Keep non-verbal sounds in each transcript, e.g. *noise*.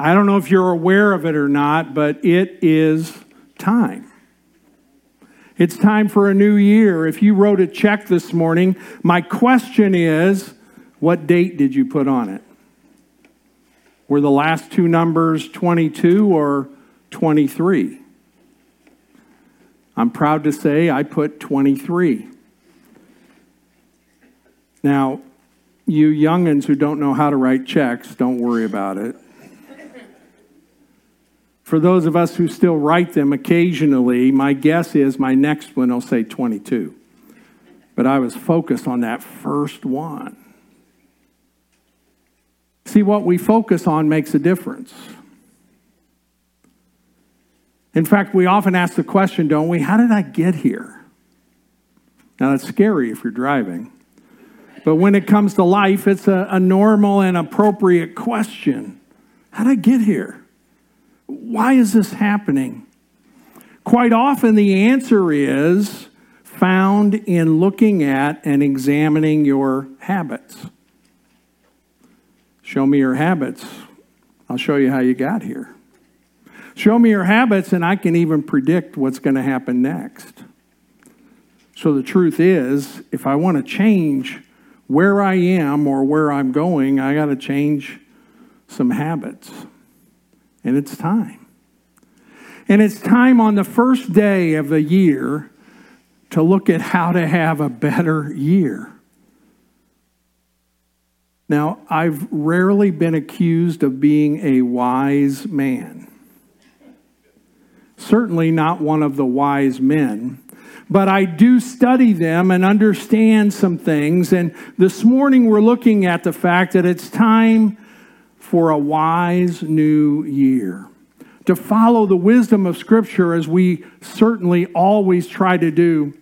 I don't know if you're aware of it or not, but it is time. It's time for a new year. If you wrote a check this morning, my question is what date did you put on it? Were the last two numbers 22 or 23? I'm proud to say I put 23. Now, you youngins who don't know how to write checks, don't worry about it. For those of us who still write them occasionally, my guess is my next one will say 22. But I was focused on that first one. See, what we focus on makes a difference. In fact, we often ask the question, don't we? How did I get here? Now, that's scary if you're driving. But when it comes to life, it's a, a normal and appropriate question How did I get here? Why is this happening? Quite often, the answer is found in looking at and examining your habits. Show me your habits. I'll show you how you got here. Show me your habits, and I can even predict what's going to happen next. So the truth is, if I want to change where I am or where I'm going, I got to change some habits. And it's time. And it's time on the first day of the year to look at how to have a better year. Now, I've rarely been accused of being a wise man. Certainly not one of the wise men but I do study them and understand some things. And this morning we're looking at the fact that it's time for a wise new year. To follow the wisdom of Scripture as we certainly always try to do.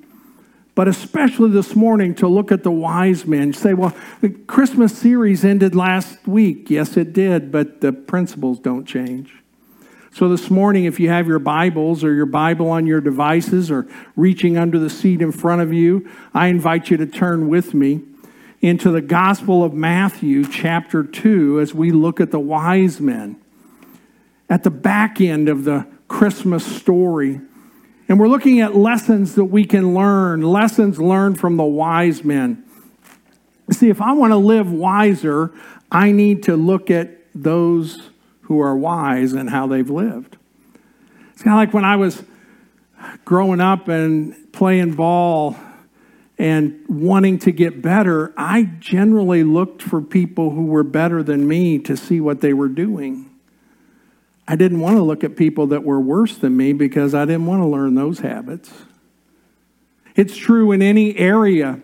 But especially this morning to look at the wise men. Say, well, the Christmas series ended last week. Yes, it did, but the principles don't change. So, this morning, if you have your Bibles or your Bible on your devices or reaching under the seat in front of you, I invite you to turn with me into the Gospel of Matthew, chapter 2, as we look at the wise men at the back end of the Christmas story. And we're looking at lessons that we can learn, lessons learned from the wise men. See, if I want to live wiser, I need to look at those who are wise and how they've lived. It's kind of like when I was growing up and playing ball and wanting to get better, I generally looked for people who were better than me to see what they were doing. I didn't want to look at people that were worse than me because I didn't want to learn those habits. It's true in any area.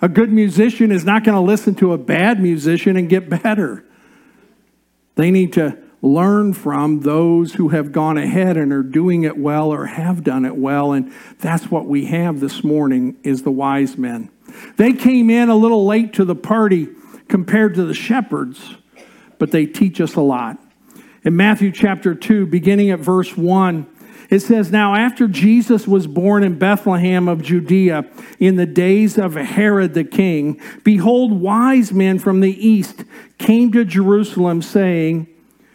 A good musician is not going to listen to a bad musician and get better. They need to learn from those who have gone ahead and are doing it well or have done it well. And that's what we have this morning is the wise men. They came in a little late to the party compared to the shepherds but they teach us a lot. In matthew chapter 2 beginning at verse 1 it says, Now after Jesus was born in Bethlehem of Judea in the days of Herod the king, behold, wise men from the east came to Jerusalem, saying,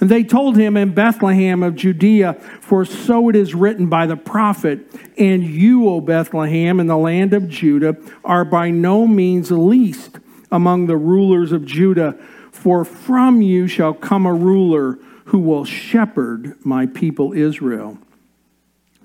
And they told him in Bethlehem of Judea, for so it is written by the prophet, And you, O Bethlehem, in the land of Judah, are by no means least among the rulers of Judah, for from you shall come a ruler who will shepherd my people Israel.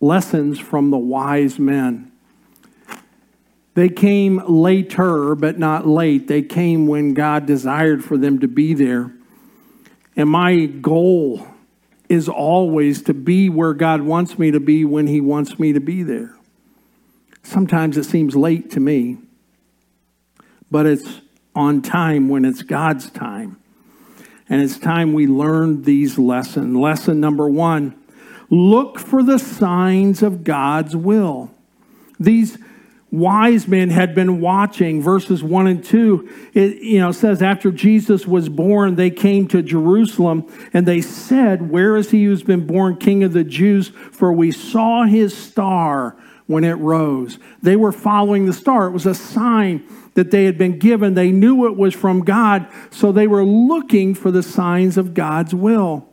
Lessons from the wise men. They came later, but not late. They came when God desired for them to be there. And my goal is always to be where God wants me to be when He wants me to be there. Sometimes it seems late to me, but it's on time when it's God's time. And it's time we learned these lessons. Lesson number one look for the signs of God's will. These wise men had been watching verses 1 and 2 it you know says after jesus was born they came to jerusalem and they said where is he who's been born king of the jews? For we saw his star when it rose they were following the star. It was a sign that they had been given. They knew it was from god so they were looking for the signs of god's will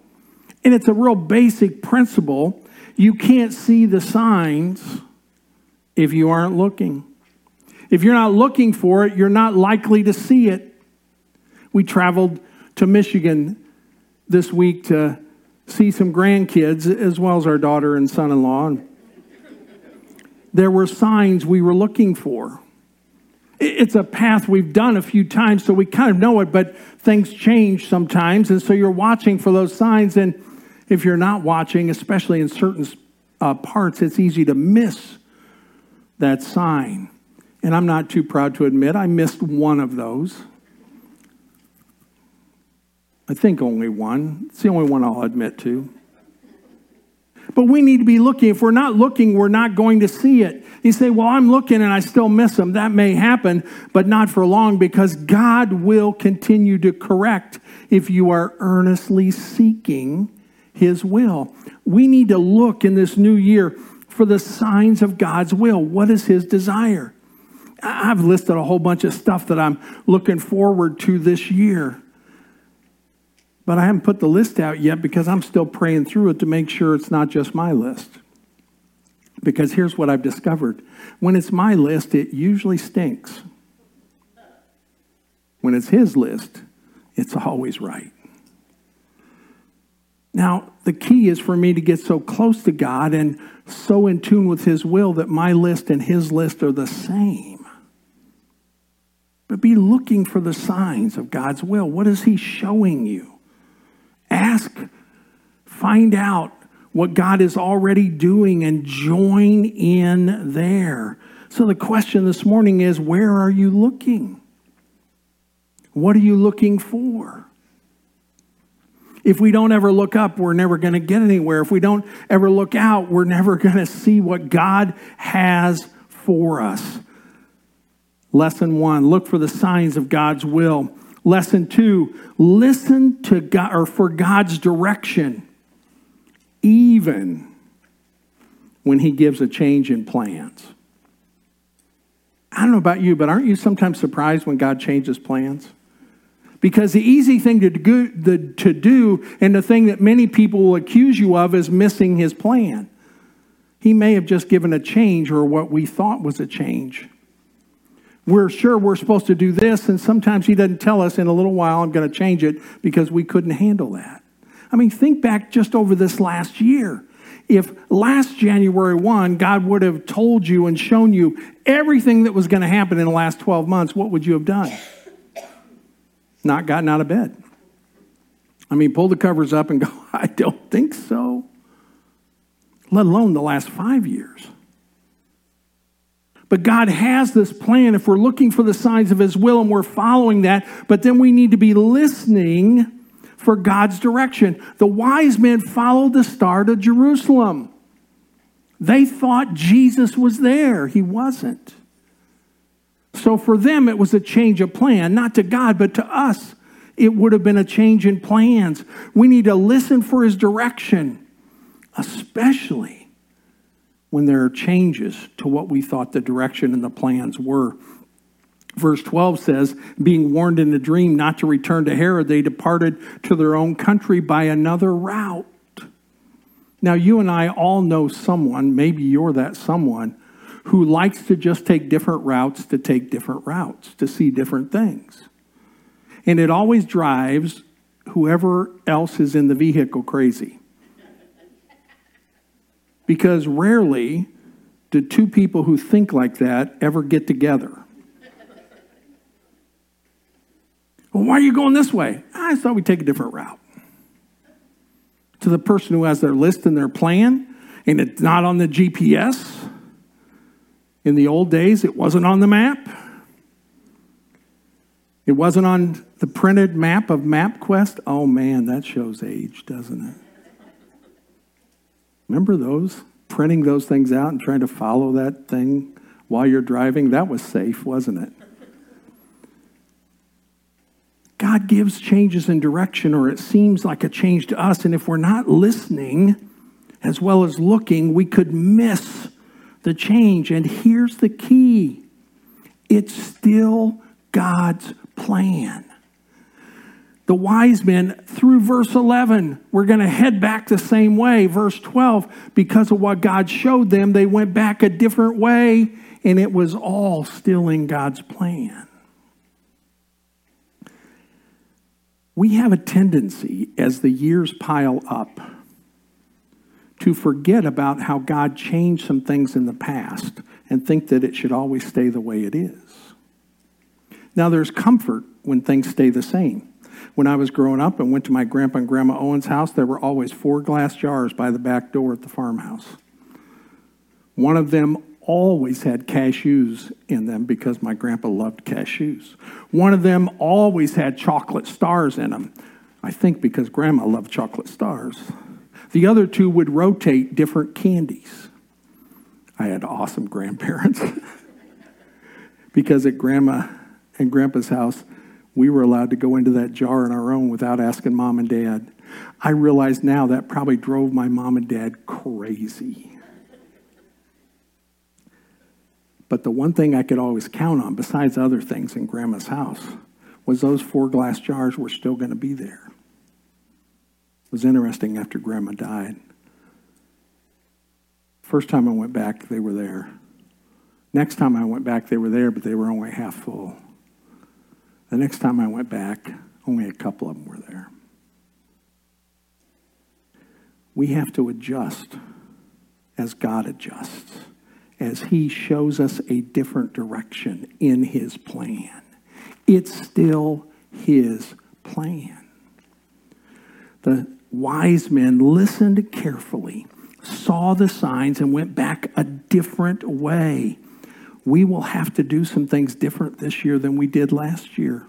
and it's a real basic principle you can't see the signs if you aren't looking. If you're not looking for it, you're not likely to see it. We traveled to Michigan this week to see some grandkids, as well as our daughter and son in law. There were signs we were looking for. It's a path we've done a few times, so we kind of know it, but things change sometimes. And so you're watching for those signs. And if you're not watching, especially in certain uh, parts, it's easy to miss that sign. And I'm not too proud to admit I missed one of those. I think only one. It's the only one I'll admit to. But we need to be looking. If we're not looking, we're not going to see it. You say, Well, I'm looking and I still miss them. That may happen, but not for long because God will continue to correct if you are earnestly seeking His will. We need to look in this new year for the signs of God's will. What is His desire? I've listed a whole bunch of stuff that I'm looking forward to this year. But I haven't put the list out yet because I'm still praying through it to make sure it's not just my list. Because here's what I've discovered when it's my list, it usually stinks. When it's his list, it's always right. Now, the key is for me to get so close to God and so in tune with His will that my list and His list are the same. But be looking for the signs of God's will. What is He showing you? Ask, find out what God is already doing and join in there. So the question this morning is where are you looking? What are you looking for? If we don't ever look up, we're never going to get anywhere. If we don't ever look out, we're never going to see what God has for us. Lesson one look for the signs of God's will. Lesson two listen to God or for God's direction, even when He gives a change in plans. I don't know about you, but aren't you sometimes surprised when God changes plans? Because the easy thing to do, the, to do, and the thing that many people will accuse you of, is missing his plan. He may have just given a change or what we thought was a change. We're sure we're supposed to do this, and sometimes he doesn't tell us in a little while, I'm going to change it because we couldn't handle that. I mean, think back just over this last year. If last January 1, God would have told you and shown you everything that was going to happen in the last 12 months, what would you have done? Not gotten out of bed. I mean, pull the covers up and go, *laughs* I don't think so. Let alone the last five years. But God has this plan if we're looking for the signs of His will and we're following that, but then we need to be listening for God's direction. The wise men followed the star to Jerusalem. They thought Jesus was there, He wasn't. So for them, it was a change of plan, not to God, but to us. It would have been a change in plans. We need to listen for his direction, especially when there are changes to what we thought the direction and the plans were. Verse 12 says, being warned in a dream not to return to Herod, they departed to their own country by another route. Now, you and I all know someone, maybe you're that someone, who likes to just take different routes to take different routes, to see different things. And it always drives whoever else is in the vehicle crazy. Because rarely do two people who think like that ever get together. Well, why are you going this way? I thought we'd take a different route to the person who has their list and their plan, and it's not on the GPS. In the old days, it wasn't on the map. It wasn't on the printed map of MapQuest. Oh man, that shows age, doesn't it? Remember those? Printing those things out and trying to follow that thing while you're driving? That was safe, wasn't it? God gives changes in direction, or it seems like a change to us. And if we're not listening as well as looking, we could miss the change. And here's the key it's still God's plan. The wise men, through verse 11, we're going to head back the same way. Verse 12, because of what God showed them, they went back a different way, and it was all still in God's plan. We have a tendency as the years pile up to forget about how God changed some things in the past and think that it should always stay the way it is. Now, there's comfort when things stay the same. When I was growing up and went to my grandpa and grandma Owen's house, there were always four glass jars by the back door at the farmhouse. One of them always had cashews in them because my grandpa loved cashews. One of them always had chocolate stars in them, I think because grandma loved chocolate stars. The other two would rotate different candies. I had awesome grandparents *laughs* because at grandma and grandpa's house, we were allowed to go into that jar on our own without asking mom and dad. I realize now that probably drove my mom and dad crazy. But the one thing I could always count on, besides other things in Grandma's house, was those four glass jars were still going to be there. Was interesting after Grandma died. First time I went back, they were there. Next time I went back, they were there, but they were only half full. The next time I went back, only a couple of them were there. We have to adjust as God adjusts as he shows us a different direction in his plan. It's still his plan. The wise men listened carefully, saw the signs, and went back a different way. We will have to do some things different this year than we did last year.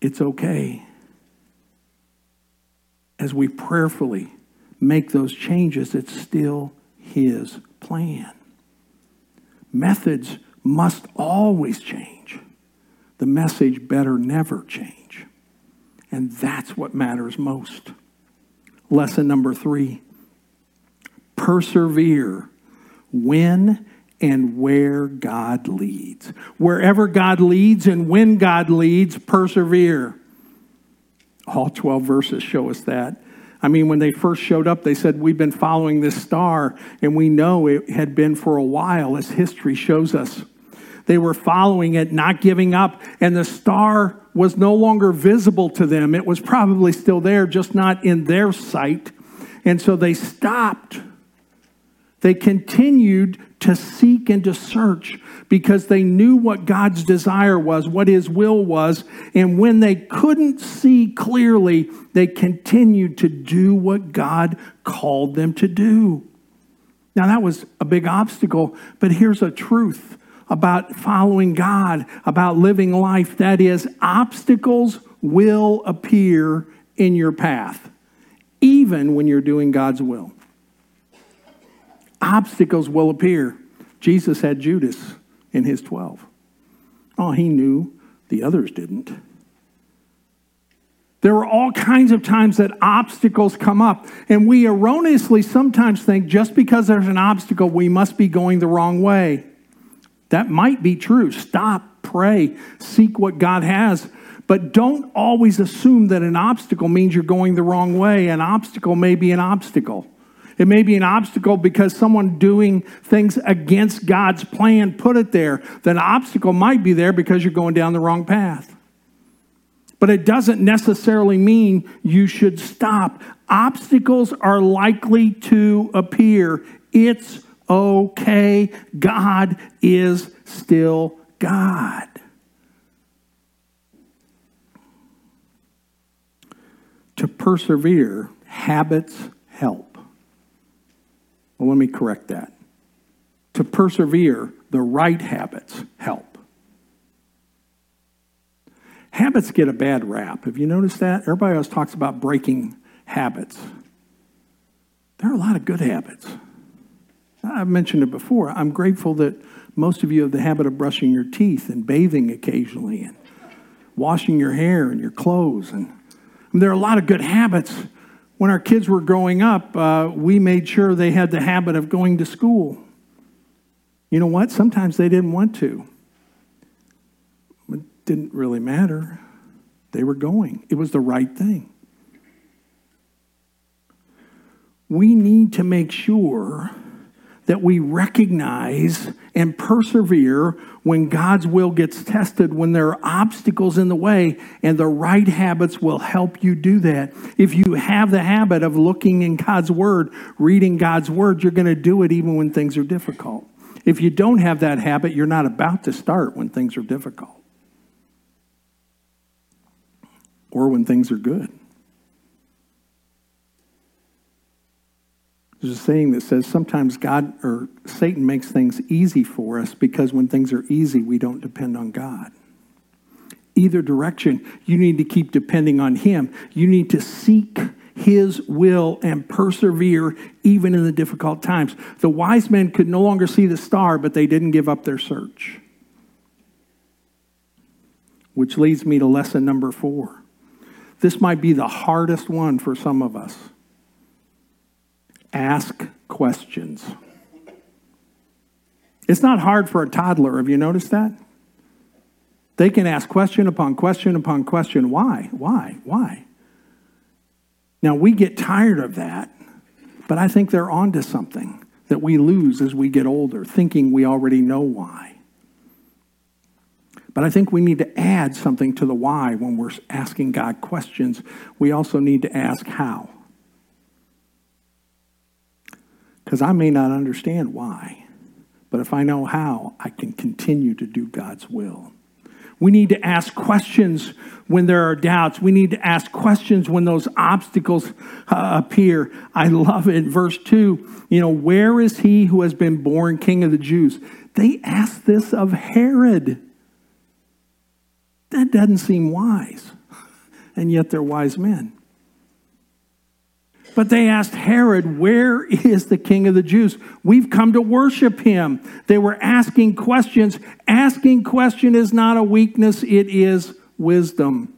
It's okay. As we prayerfully make those changes, it's still His plan. Methods must always change. The message better never change. And that's what matters most. Lesson number three persevere when and where God leads. Wherever God leads and when God leads, persevere. All 12 verses show us that. I mean, when they first showed up, they said, We've been following this star, and we know it had been for a while, as history shows us. They were following it, not giving up, and the star was no longer visible to them. It was probably still there, just not in their sight. And so they stopped. They continued to seek and to search because they knew what God's desire was, what His will was. And when they couldn't see clearly, they continued to do what God called them to do. Now, that was a big obstacle, but here's a truth about following God, about living life that is, obstacles will appear in your path, even when you're doing God's will obstacles will appear. Jesus had Judas in his 12. Oh, he knew the others didn't. There are all kinds of times that obstacles come up, and we erroneously sometimes think just because there's an obstacle, we must be going the wrong way. That might be true. Stop, pray, seek what God has. But don't always assume that an obstacle means you're going the wrong way. An obstacle may be an obstacle. It may be an obstacle because someone doing things against God's plan put it there. That obstacle might be there because you're going down the wrong path. But it doesn't necessarily mean you should stop. Obstacles are likely to appear. It's okay. God is still God. To persevere, habits help. Well, let me correct that. To persevere, the right habits help. Habits get a bad rap. Have you noticed that? Everybody always talks about breaking habits. There are a lot of good habits. I've mentioned it before. I'm grateful that most of you have the habit of brushing your teeth and bathing occasionally and washing your hair and your clothes. And, and there are a lot of good habits. When our kids were growing up, uh, we made sure they had the habit of going to school. You know what? Sometimes they didn't want to It didn't really matter. They were going, it was the right thing. We need to make sure that we recognize and persevere when God's will gets tested, when there are obstacles in the way, and the right habits will help you do that. If you have the habit of looking in God's Word, reading God's Word, you're going to do it even when things are difficult. If you don't have that habit, you're not about to start when things are difficult. or when things are good. There's a saying that says sometimes God or Satan makes things easy for us because when things are easy, we don't depend on God. Either direction, you need to keep depending on Him. You need to seek His will and persevere even in the difficult times. The wise men could no longer see the star, but they didn't give up their search. Which leads me to lesson number four. This might be the hardest one for some of us. Ask questions. It's not hard for a toddler. Have you noticed that? They can ask question upon question upon question. Why? Why? Why? Now, we get tired of that, but I think they're onto something that we lose as we get older, thinking we already know why. But I think we need to add something to the why when we're asking God questions. We also need to ask how. Because I may not understand why, but if I know how, I can continue to do God's will. We need to ask questions when there are doubts. We need to ask questions when those obstacles uh, appear. I love it. Verse 2, you know, where is he who has been born king of the Jews? They asked this of Herod. That doesn't seem wise. And yet they're wise men. But they asked Herod, Where is the king of the Jews? We've come to worship him. They were asking questions. Asking question is not a weakness, it is wisdom.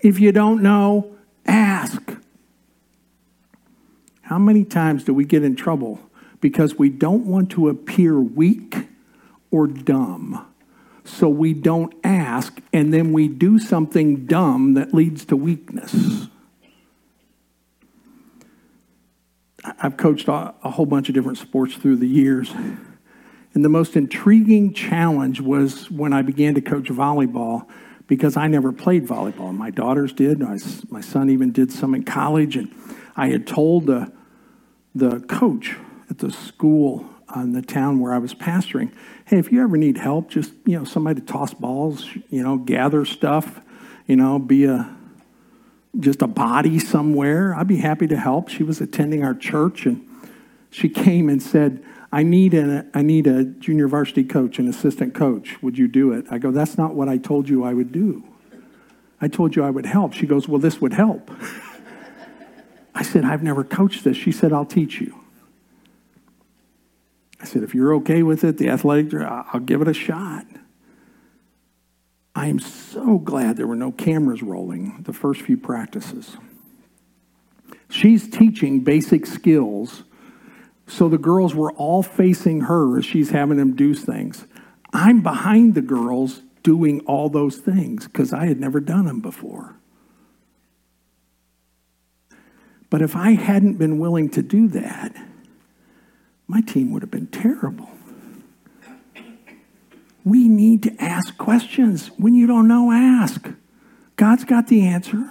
If you don't know, ask. How many times do we get in trouble because we don't want to appear weak or dumb? so we don't ask, and then we do something dumb that leads to weakness. I've coached a, whole bunch of different sports through the years. And the most intriguing challenge was when I began to coach volleyball because I never played volleyball. My daughters did. My, son even did some in college. And I had told the, the coach at the school in the town where I was pastoring, hey, if you ever need help, just, you know, somebody to toss balls, you know, gather stuff, you know, be a, just a body somewhere, I'd be happy to help. She was attending our church and she came and said, I need a, I need a junior varsity coach, an assistant coach. Would you do it? I go, that's not what I told you I would do. I told you I would help. She goes, well, this would help. I said, I've never coached this. She said, I'll teach you. I said, if you're okay with it, the athletic, I'll give it a shot. I am so glad there were no cameras rolling the first few practices. She's teaching basic skills, so the girls were all facing her as she's having them do things. I'm behind the girls doing all those things because I had never done them before. But if I hadn't been willing to do that, my team would have been terrible. We need to ask questions. When you don't know, ask. God's got the answer.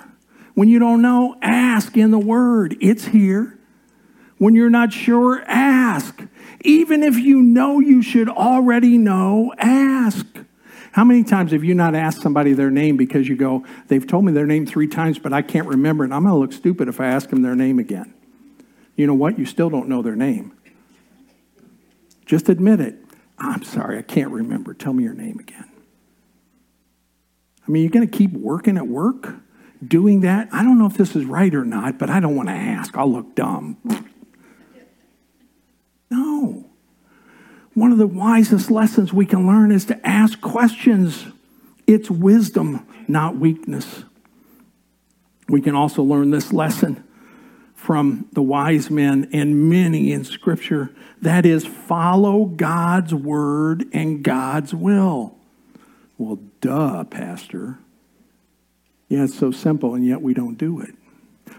When you don't know, ask in the Word. It's here. When you're not sure, ask. Even if you know you should already know, ask. How many times have you not asked somebody their name because you go, they've told me their name three times, but I can't remember it. I'm going to look stupid if I ask them their name again. You know what? You still don't know their name. Just admit it. I'm sorry, I can't remember. Tell me your name again. I mean, you're going to keep working at work, doing that. I don't know if this is right or not, but I don't want to ask. I'll look dumb. No. One of the wisest lessons we can learn is to ask questions. It's wisdom, not weakness. We can also learn this lesson from the wise men and many in Scripture. That is, follow God's word and God's will. Well, duh, Pastor. Yeah, it's so simple, and yet we don't do it.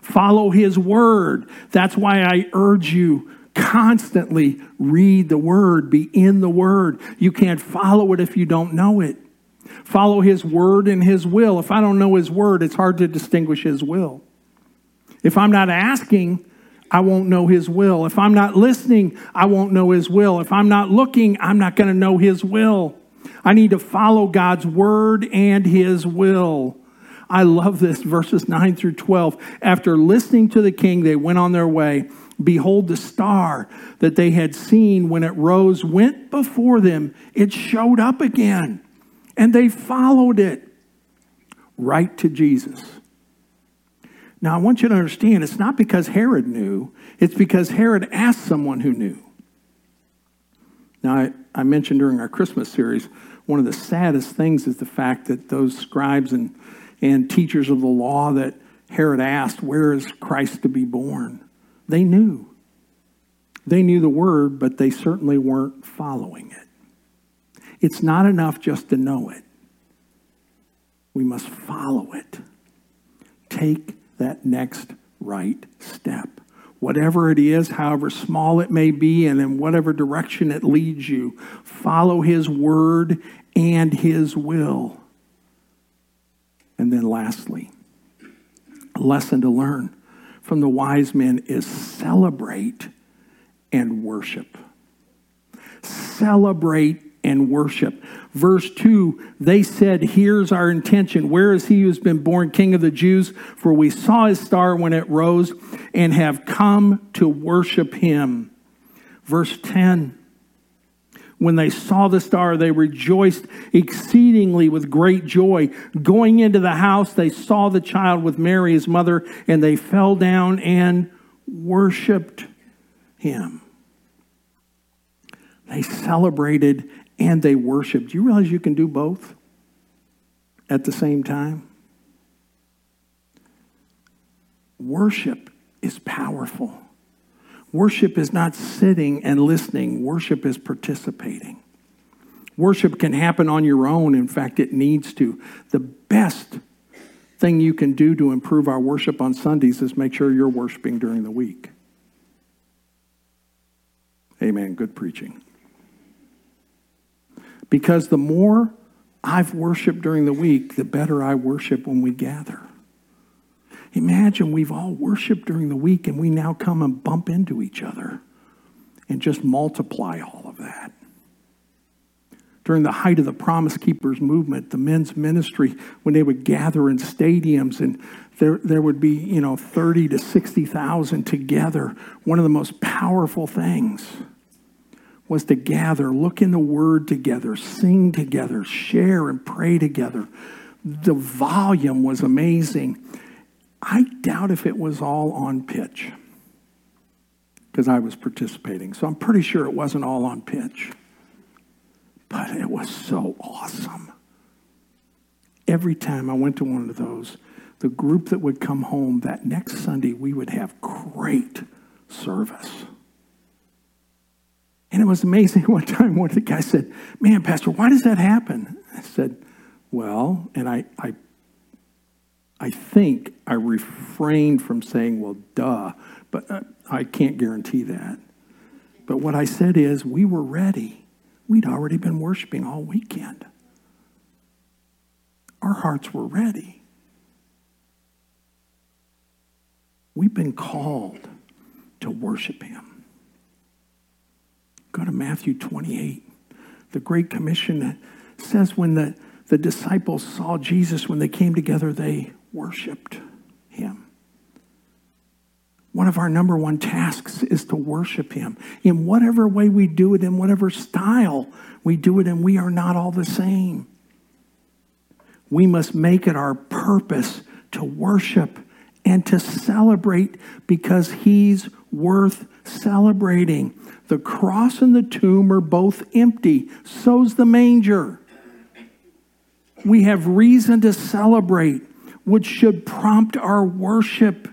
Follow His word. That's why I urge you constantly read the word, be in the word. You can't follow it if you don't know it. Follow his word and his will. If I don't know his word, it's hard to distinguish his will. If I'm not asking, I won't know his will. If I'm not listening, I won't know his will. If I'm not looking, I'm not going to know his will. I need to follow God's word and his will. I love this, verses 9 through 12. After listening to the king, they went on their way. Behold, the star that they had seen when it rose went before them. It showed up again, and they followed it right to Jesus. Now, I want you to understand it's not because Herod knew, it's because Herod asked someone who knew. Now, I, I mentioned during our Christmas series, one of the saddest things is the fact that those scribes and, and teachers of the law that Herod asked, Where is Christ to be born? They knew. They knew the word, but they certainly weren't following it. It's not enough just to know it, we must follow it. Take that next right step. Whatever it is, however small it may be, and in whatever direction it leads you, follow His word and His will. And then, lastly, a lesson to learn from the wise men is celebrate and worship. Celebrate and worship. Verse 2, they said, Here's our intention. Where is he who's been born king of the Jews? For we saw his star when it rose and have come to worship him. Verse 10, when they saw the star, they rejoiced exceedingly with great joy. Going into the house, they saw the child with Mary, his mother, and they fell down and worshiped him. They celebrated and they worshiped. Do you realize you can do both at the same time? Worship is powerful. Worship is not sitting and listening, worship is participating. Worship can happen on your own. In fact, it needs to. The best thing you can do to improve our worship on Sundays is make sure you're worshiping during the week. Amen. Good preaching. Because the more I've worshiped during the week, the better I worship when we gather. Imagine we've all worshiped during the week and we now come and bump into each other and just multiply all of that. During the height of the Promise Keepers movement, the men's ministry, when they would gather in stadiums and there, there would be, you know, 30 to 60,000 together, one of the most powerful things was to gather, look in the Word together, sing together, share and pray together. The volume was amazing. I doubt if it was all on pitch because I was participating. So I'm pretty sure it wasn't all on pitch. But it was so awesome. Every time I went to one of those, the group that would come home that next Sunday, we would have great service. And it was amazing. *laughs* One time, one of the guys said, Man, Pastor, why does that happen? I said, Well, and I, I, I think I refrained from saying, Well, duh, but uh, I can't guarantee that. But what I said is, we were ready. We'd already been worshiping all weekend. Our hearts were ready. We've been called to worship Him. Go to Matthew 28. The Great Commission that says when the, the disciples saw Jesus, when they came together, they worshiped Him. One of our number one tasks is to worship Him in whatever way we do it, in whatever style we do it, and we are not all the same. We must make it our purpose to worship and to celebrate because He's worth celebrating. The cross and the tomb are both empty, so's the manger. We have reason to celebrate, which should prompt our worship.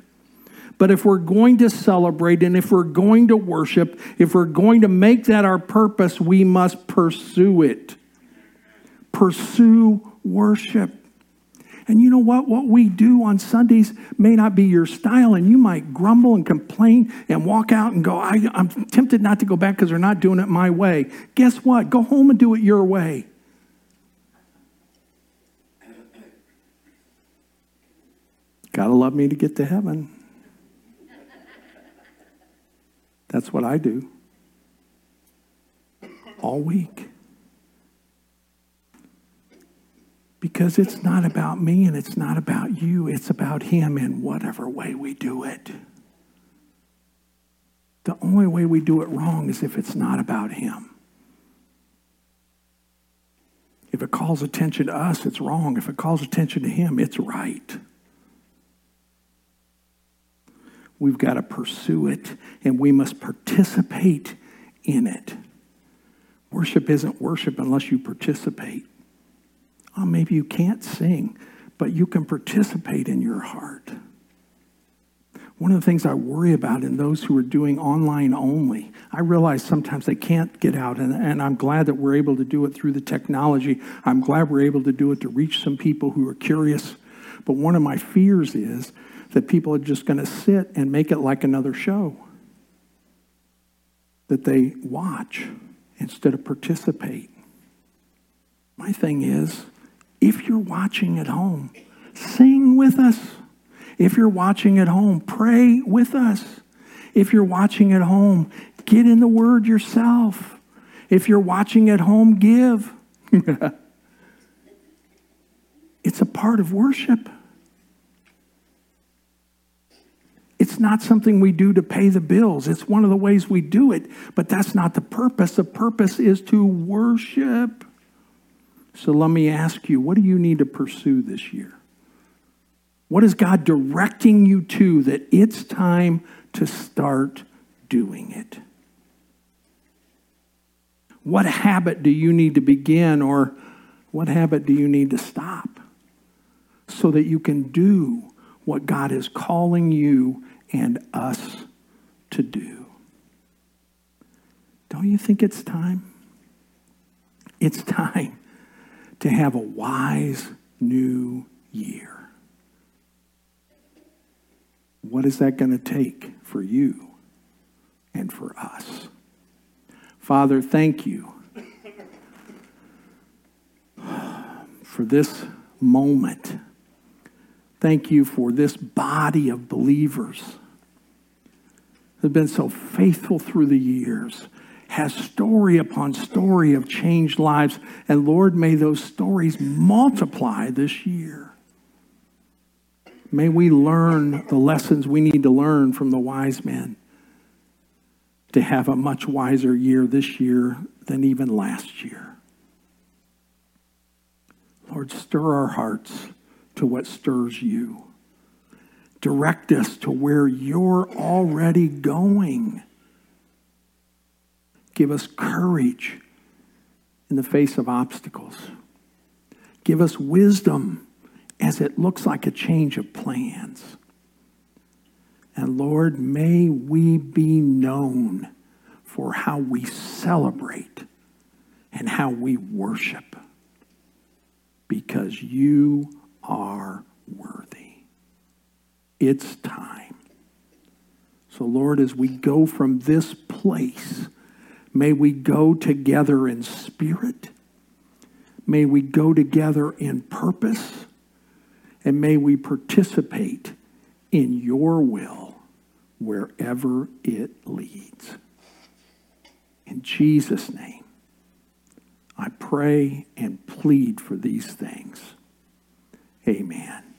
But if we're going to celebrate and if we're going to worship, if we're going to make that our purpose, we must pursue it. Pursue worship. And you know what? What we do on Sundays may not be your style, and you might grumble and complain and walk out and go, I, am tempted not to go back because they're not doing it my way. Guess what? Go home and do it your way. Gotta love me to get to heaven. That's what I do all week. Because it's not about me and it's not about you, it's about Him in whatever way we do it. The only way we do it wrong is if it's not about Him. If it calls attention to us, it's wrong. If it calls attention to Him, it's right. We've got to pursue it and we must participate in it. Worship isn't worship unless you participate. Oh, maybe you can't sing, but you can participate in your heart. One of the things I worry about in those who are doing online only, I realize sometimes they can't get out, and, and, I'm glad that we're able to do it through the technology. I'm glad we're able to do it to reach some people who are curious. But one of my fears is that people are just going to sit and make it like another show that they watch instead of participate. My thing is, if you're watching at home, sing with us. If you're watching at home, pray with us. If you're watching at home, get in the Word yourself. If you're watching at home, give. *laughs* it's a part of worship. It's not something we do to pay the bills. It's one of the ways we do it, but that's not the purpose. The purpose is to worship. So let me ask you what do you need to pursue this year? What is God directing you to that it's time to start doing it? What habit do you need to begin, or what habit do you need to stop so that you can do what God is calling you and us to do. Don't you think it's time? It's *laughs* time to have a wise new year. What is that going to take for you and for us? Father, thank you for this moment. Thank you for this body of believers that have been so faithful through the years, has story upon story of changed lives. And Lord, may those stories multiply this year. May we learn the lessons we need to learn from the wise men to have a much wiser year this year than even last year. Lord, stir our hearts to what stirs you. Direct us to where you're already going. Give us courage in the face of obstacles. Give us wisdom as it looks like a change of plans. And Lord, may we be known for how we celebrate and how we worship because you are worthy. It's time. So, Lord, as we go from this place, may we go together in spirit. May we go together in purpose. And may we participate in your will wherever it leads. In Jesus' name, I pray and plead for these things. Amen.